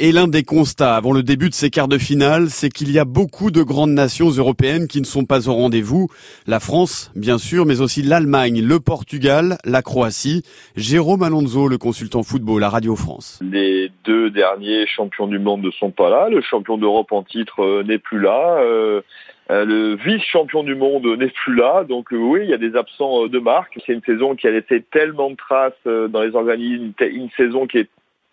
Et l'un des constats avant le début de ces quarts de finale, c'est qu'il y a beaucoup de grandes nations européennes qui ne sont pas au rendez-vous. La France, bien sûr, mais aussi l'Allemagne, le Portugal, la Croatie. Jérôme Alonso, le consultant football à Radio France. Les deux derniers champions du monde ne sont pas là. Le champion d'Europe en titre euh, n'est plus là. Euh, euh, le vice-champion du monde n'est plus là, donc oui, il y a des absents de marque. C'est une saison qui a laissé tellement de traces dans les organismes, une saison qui est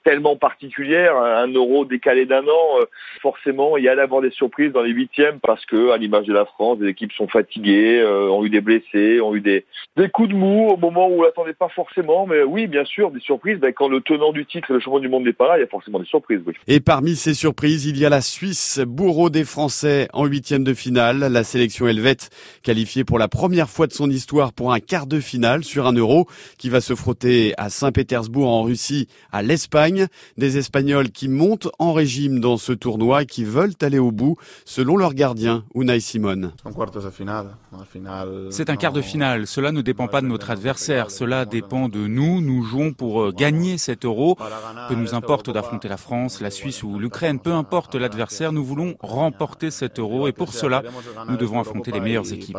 tellement particulière, un euro décalé d'un an, euh, forcément il y a d'avoir des surprises dans les huitièmes parce que, à l'image de la France, les équipes sont fatiguées, euh, ont eu des blessés, ont eu des, des coups de mou au moment où on l'attendait pas forcément. Mais oui, bien sûr, des surprises. Ben, quand le tenant du titre et le champion du monde n'est pas là, il y a forcément des surprises. Et parmi ces surprises, il y a la Suisse, bourreau des Français en huitième de finale. La sélection helvète qualifiée pour la première fois de son histoire pour un quart de finale sur un euro qui va se frotter à Saint-Pétersbourg en Russie, à l'Espagne des Espagnols qui montent en régime dans ce tournoi et qui veulent aller au bout, selon leur gardien, Unai Simon. C'est un quart de finale. Cela ne dépend pas de notre adversaire. Cela dépend de nous. Nous jouons pour euh, gagner cet euro. Peu nous importe d'affronter la France, la Suisse ou l'Ukraine. Peu importe l'adversaire, nous voulons remporter cet euro et pour cela, nous devons affronter les meilleures équipes.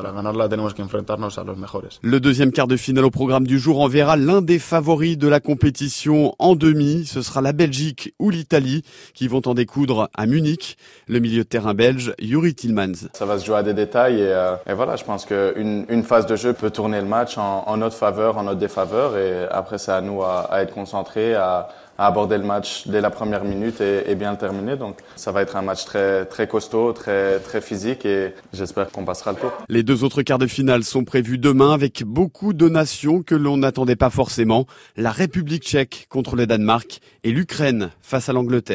Le deuxième quart de finale au programme du jour enverra l'un des favoris de la compétition en demi. Ce sera la Belgique ou l'Italie qui vont en découdre à Munich. Le milieu de terrain belge, Yuri Tillmans. Ça va se jouer à des détails et, euh, voilà, je pense qu'une une phase de jeu peut tourner le match en, notre faveur, en notre défaveur et après c'est à nous à, à être concentrés, à à aborder le match dès la première minute et, bien le terminer. Donc ça va être un match très très costaud, très très physique et j'espère qu'on passera le tour. Les deux autres quarts de finale sont prévus demain avec beaucoup de nations que l'on n'attendait pas forcément. La République tchèque contre le Danemark et l'Ukraine face à l'Angleterre.